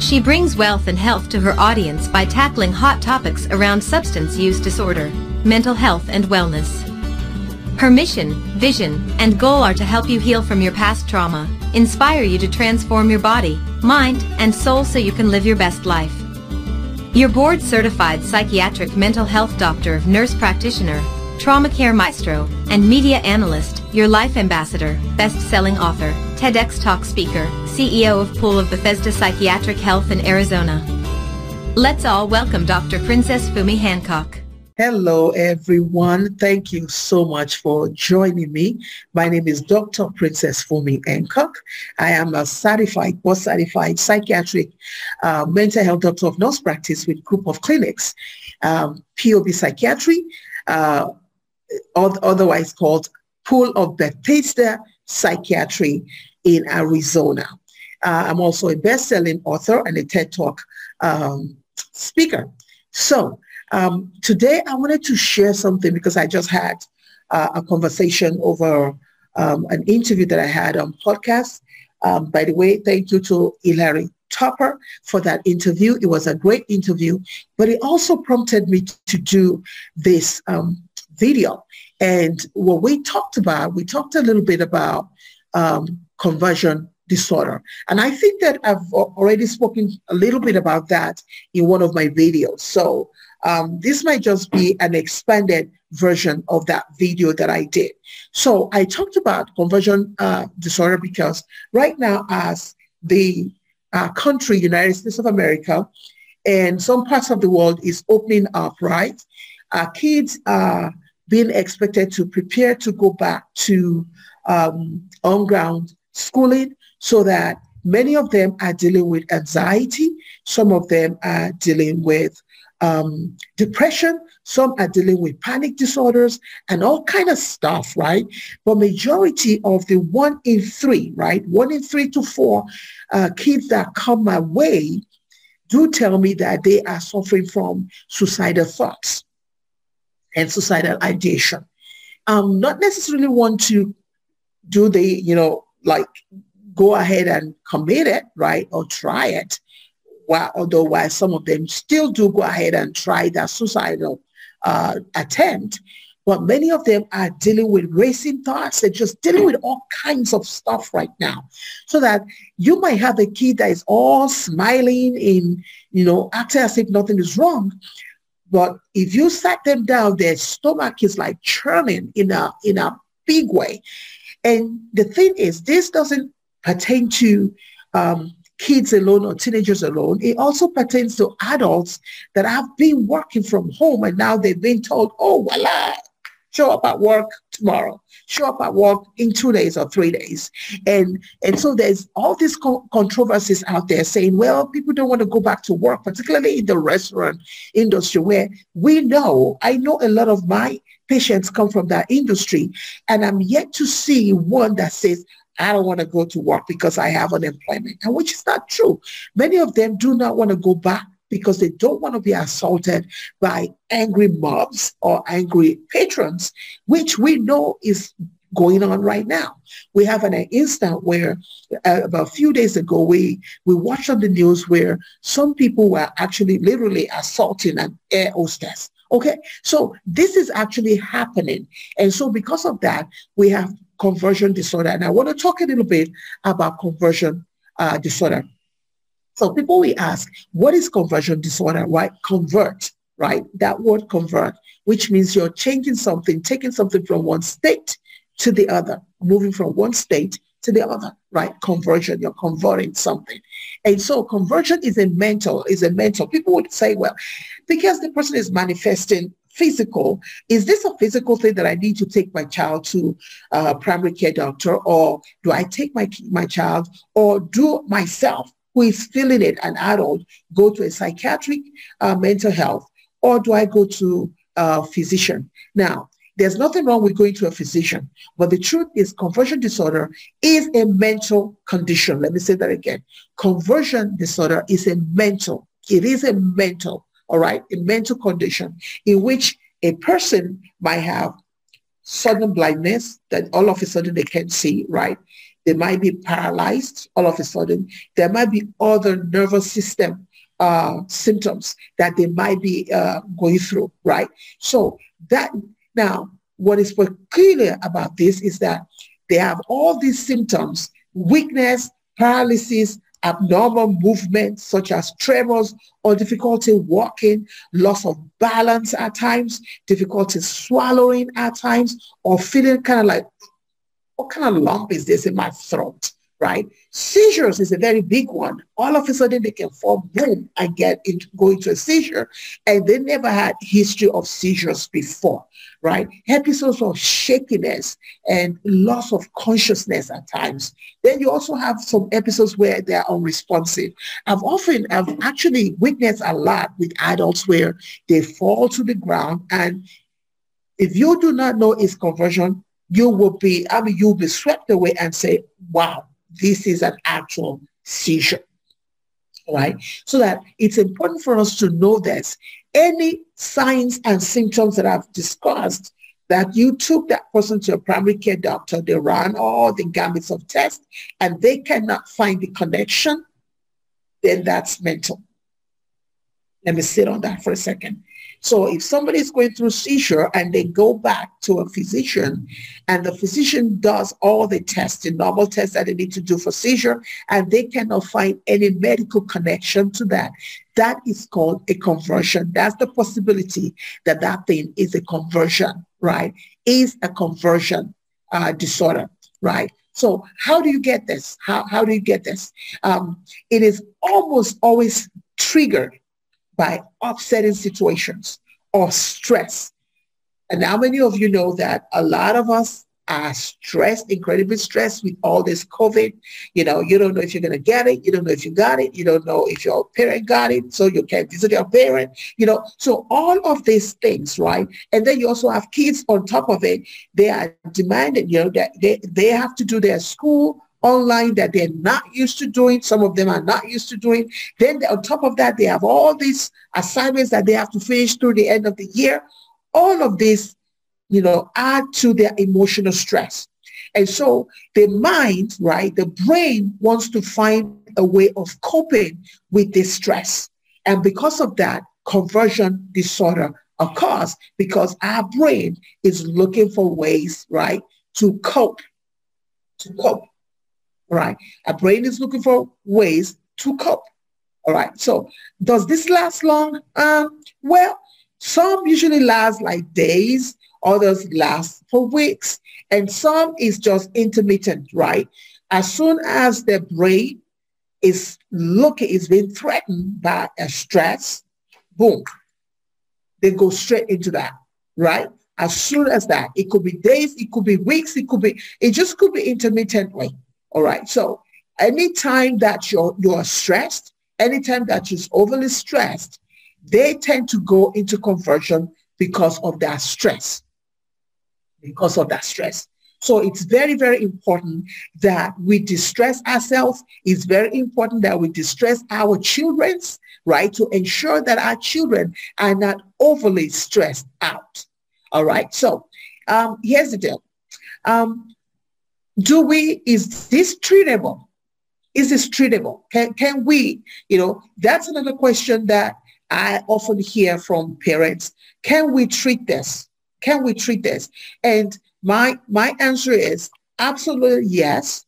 She brings wealth and health to her audience by tackling hot topics around substance use disorder, mental health and wellness. Her mission, vision, and goal are to help you heal from your past trauma, inspire you to transform your body, mind, and soul so you can live your best life. Your board-certified psychiatric mental health doctor, nurse practitioner, trauma care maestro, and media analyst, your life ambassador, best-selling author, TEDx Talk speaker, CEO of Pool of Bethesda Psychiatric Health in Arizona. Let's all welcome Dr. Princess Fumi Hancock. Hello, everyone. Thank you so much for joining me. My name is Dr. Princess Fumi Hancock. I am a certified, board-certified psychiatric uh, mental health doctor of nurse practice with group of clinics, um, POB Psychiatry, uh, otherwise called Pool of Bethesda Psychiatry in Arizona. Uh, I'm also a best-selling author and a TED Talk um, speaker. So um, today I wanted to share something because I just had uh, a conversation over um, an interview that I had on podcast. Um, by the way, thank you to Hilary Topper for that interview. It was a great interview, but it also prompted me to do this um, video. And what we talked about, we talked a little bit about um, conversion disorder. And I think that I've already spoken a little bit about that in one of my videos. So um, this might just be an expanded version of that video that I did. So I talked about conversion uh, disorder because right now as the uh, country, United States of America, and some parts of the world is opening up, right? Uh, kids are being expected to prepare to go back to um, on-ground schooling so that many of them are dealing with anxiety. Some of them are dealing with um, depression. Some are dealing with panic disorders and all kind of stuff, right? But majority of the one in three, right? One in three to four uh, kids that come my way do tell me that they are suffering from suicidal thoughts and suicidal ideation. Um, not necessarily want to do the, you know, like go ahead and commit it, right, or try it. While, although while some of them still do go ahead and try that suicidal uh, attempt, but many of them are dealing with racing thoughts. They're just dealing with all kinds of stuff right now. So that you might have a kid that is all smiling in, you know, acting as if nothing is wrong. But if you sat them down, their stomach is like churning in a in a big way. And the thing is, this doesn't pertain to um, kids alone or teenagers alone. It also pertains to adults that have been working from home and now they've been told, oh, voila, show up at work tomorrow, show up at work in two days or three days. And, and so there's all these co- controversies out there saying, well, people don't want to go back to work, particularly in the restaurant industry where we know, I know a lot of my patients come from that industry and I'm yet to see one that says, I don't want to go to work because I have unemployment, and which is not true. Many of them do not want to go back because they don't want to be assaulted by angry mobs or angry patrons, which we know is going on right now. We have an instant where uh, about a few days ago, we, we watched on the news where some people were actually literally assaulting an air hostess. Okay, so this is actually happening. And so because of that, we have conversion disorder. And I want to talk a little bit about conversion uh, disorder. So people will ask, what is conversion disorder? Right? Convert, right? That word convert, which means you're changing something, taking something from one state to the other, moving from one state to the other, right? Conversion, you're converting something. And so conversion is a mental, is a mental. People would say, well, because the person is manifesting physical. Is this a physical thing that I need to take my child to a primary care doctor or do I take my, my child or do myself who is feeling it, an adult, go to a psychiatric uh, mental health or do I go to a physician? Now, there's nothing wrong with going to a physician, but the truth is conversion disorder is a mental condition. Let me say that again. Conversion disorder is a mental, it is a mental all right, a mental condition in which a person might have sudden blindness that all of a sudden they can't see, right? They might be paralyzed all of a sudden. There might be other nervous system uh, symptoms that they might be uh, going through, right? So that now, what is peculiar about this is that they have all these symptoms, weakness, paralysis, abnormal movement such as tremors or difficulty walking, loss of balance at times, difficulty swallowing at times, or feeling kind of like, what kind of lump is this in my throat? right? Seizures is a very big one. All of a sudden they can fall boom and get into go into a seizure and they never had history of seizures before, right? Episodes of shakiness and loss of consciousness at times. Then you also have some episodes where they are unresponsive. I've often, I've actually witnessed a lot with adults where they fall to the ground and if you do not know its conversion, you will be, I mean, you'll be swept away and say, wow, this is an actual seizure. Right? So that it's important for us to know this. Any signs and symptoms that I've discussed that you took that person to a primary care doctor, they ran all the gamuts of tests and they cannot find the connection, then that's mental. Let me sit on that for a second. So if somebody is going through seizure and they go back to a physician and the physician does all the tests, the normal tests that they need to do for seizure, and they cannot find any medical connection to that, that is called a conversion. That's the possibility that that thing is a conversion, right? Is a conversion uh, disorder, right? So how do you get this? How, how do you get this? Um, it is almost always triggered by upsetting situations or stress. And how many of you know that a lot of us are stressed, incredibly stressed with all this COVID. You know, you don't know if you're going to get it. You don't know if you got it. You don't know if your parent got it. So you can't visit your parent, you know. So all of these things, right? And then you also have kids on top of it. They are demanding, you know, that they, they have to do their school online that they're not used to doing. Some of them are not used to doing. Then on top of that, they have all these assignments that they have to finish through the end of the year. All of this, you know, add to their emotional stress. And so the mind, right, the brain wants to find a way of coping with this stress. And because of that, conversion disorder occurs because our brain is looking for ways, right, to cope, to cope. All right. Our brain is looking for ways to cope. All right. So does this last long? Um, well, some usually last like days, others last for weeks, and some is just intermittent, right? As soon as the brain is looking, is being threatened by a stress, boom, they go straight into that, right? As soon as that, it could be days, it could be weeks, it could be, it just could be intermittently. All right. So anytime that you're you're stressed, anytime that you're overly stressed, they tend to go into conversion because of that stress. Because of that stress. So it's very, very important that we distress ourselves. It's very important that we distress our children, right? To ensure that our children are not overly stressed out. All right. So um, here's the deal. Um, do we, is this treatable? Is this treatable? Can, can we, you know, that's another question that I often hear from parents. Can we treat this? Can we treat this? And my, my answer is absolutely yes,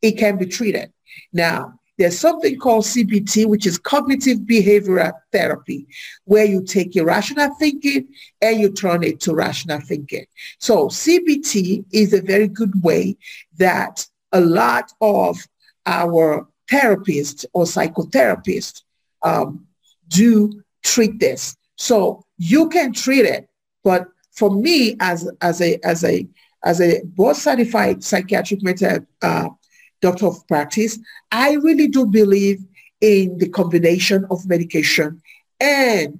it can be treated. Now, there's something called CBT, which is cognitive behavioral therapy, where you take irrational thinking and you turn it to rational thinking. So CBT is a very good way that a lot of our therapists or psychotherapists um, do treat this. So you can treat it, but for me as, as a as a as a board certified psychiatric mental uh, doctor of practice, I really do believe in the combination of medication and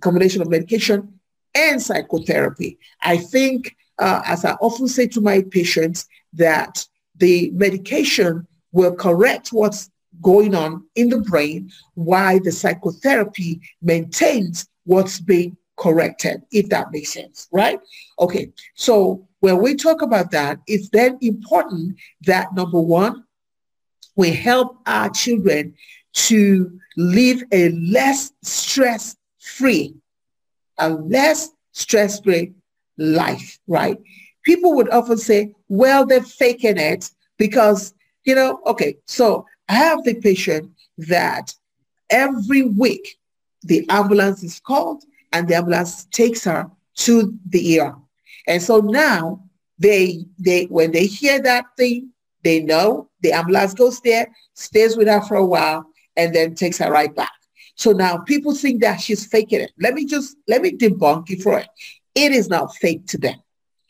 combination of medication and psychotherapy. I think, uh, as I often say to my patients, that the medication will correct what's going on in the brain while the psychotherapy maintains what's being corrected, if that makes sense, right? Okay, so when we talk about that, it's then important that number one, we help our children to live a less stress-free, a less stress-free life, right? People would often say, well, they're faking it because, you know, okay, so I have the patient that every week the ambulance is called and the ambulance takes her to the ER. And so now they, they, when they hear that thing, they know the ambulance goes there, stays with her for a while, and then takes her right back. So now people think that she's faking it. Let me just, let me debunk it for it. It is not fake to them.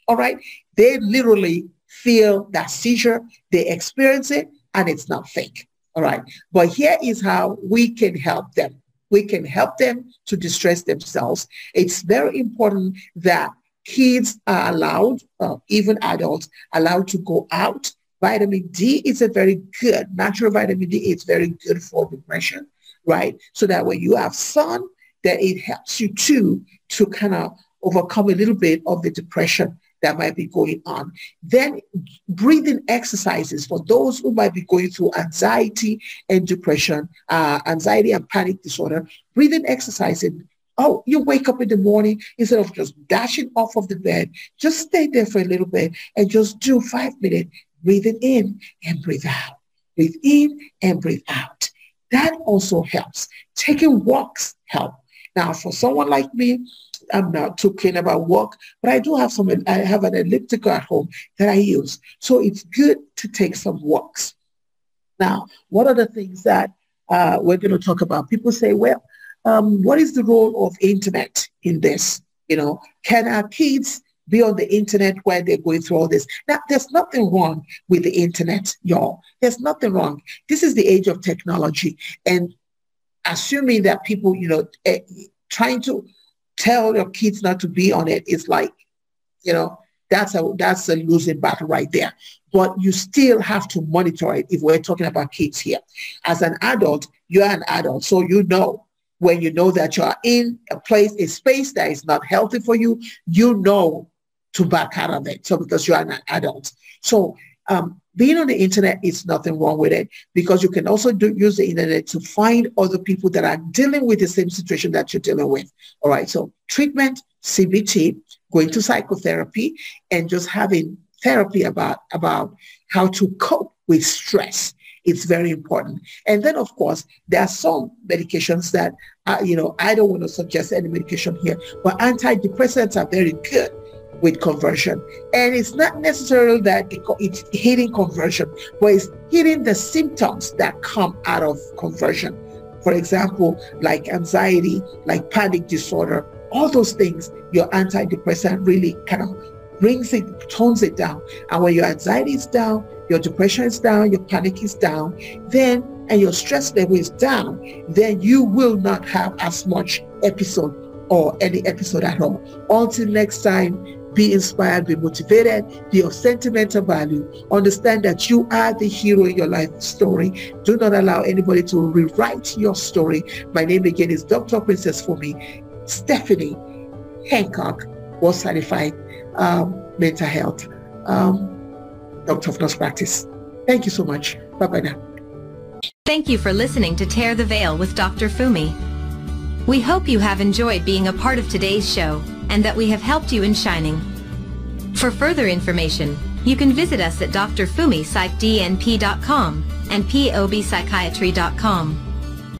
All right. They literally feel that seizure. They experience it and it's not fake. All right. But here is how we can help them. We can help them to distress themselves. It's very important that kids are allowed, uh, even adults, allowed to go out. Vitamin D is a very good, natural vitamin D is very good for depression, right? So that when you have sun, that it helps you too to kind of overcome a little bit of the depression that might be going on. Then breathing exercises for those who might be going through anxiety and depression, uh, anxiety and panic disorder, breathing exercises. Oh, you wake up in the morning, instead of just dashing off of the bed, just stay there for a little bit and just do five minutes, breathing in and breathe out. Breathe in and breathe out. That also helps. Taking walks help. Now, for someone like me, I'm not too keen about walk, but I do have some, I have an elliptical at home that I use. So it's good to take some walks. Now, what are the things that uh, we're going to talk about? People say, well, um, what is the role of internet in this? You know, can our kids be on the internet while they're going through all this? Now, there's nothing wrong with the internet, y'all. There's nothing wrong. This is the age of technology. And assuming that people, you know, eh, trying to tell your kids not to be on it is like, you know, that's a that's a losing battle right there. But you still have to monitor it if we're talking about kids here. As an adult, you're an adult, so you know when you know that you're in a place, a space that is not healthy for you, you know to back out of it. So because you're an adult. So um, being on the internet is nothing wrong with it because you can also do, use the internet to find other people that are dealing with the same situation that you're dealing with. All right. So treatment, CBT, going to psychotherapy and just having therapy about, about how to cope with stress. It's very important. And then, of course, there are some medications that, uh, you know, I don't want to suggest any medication here, but antidepressants are very good with conversion. And it's not necessarily that it's hitting conversion, but it's hitting the symptoms that come out of conversion. For example, like anxiety, like panic disorder, all those things, your antidepressant really kind of brings it, tones it down. And when your anxiety is down, your depression is down, your panic is down, then, and your stress level is down, then you will not have as much episode or any episode at all. Until next time, be inspired, be motivated, be of sentimental value. Understand that you are the hero in your life story. Do not allow anybody to rewrite your story. My name again is Dr. Princess Fumi, Stephanie Hancock, was certified um, mental health um, doctor of nurse practice. Thank you so much. Bye-bye now. Thank you for listening to Tear the Veil with Dr. Fumi. We hope you have enjoyed being a part of today's show and that we have helped you in shining. For further information, you can visit us at drfumipsychdnp.com and pobpsychiatry.com.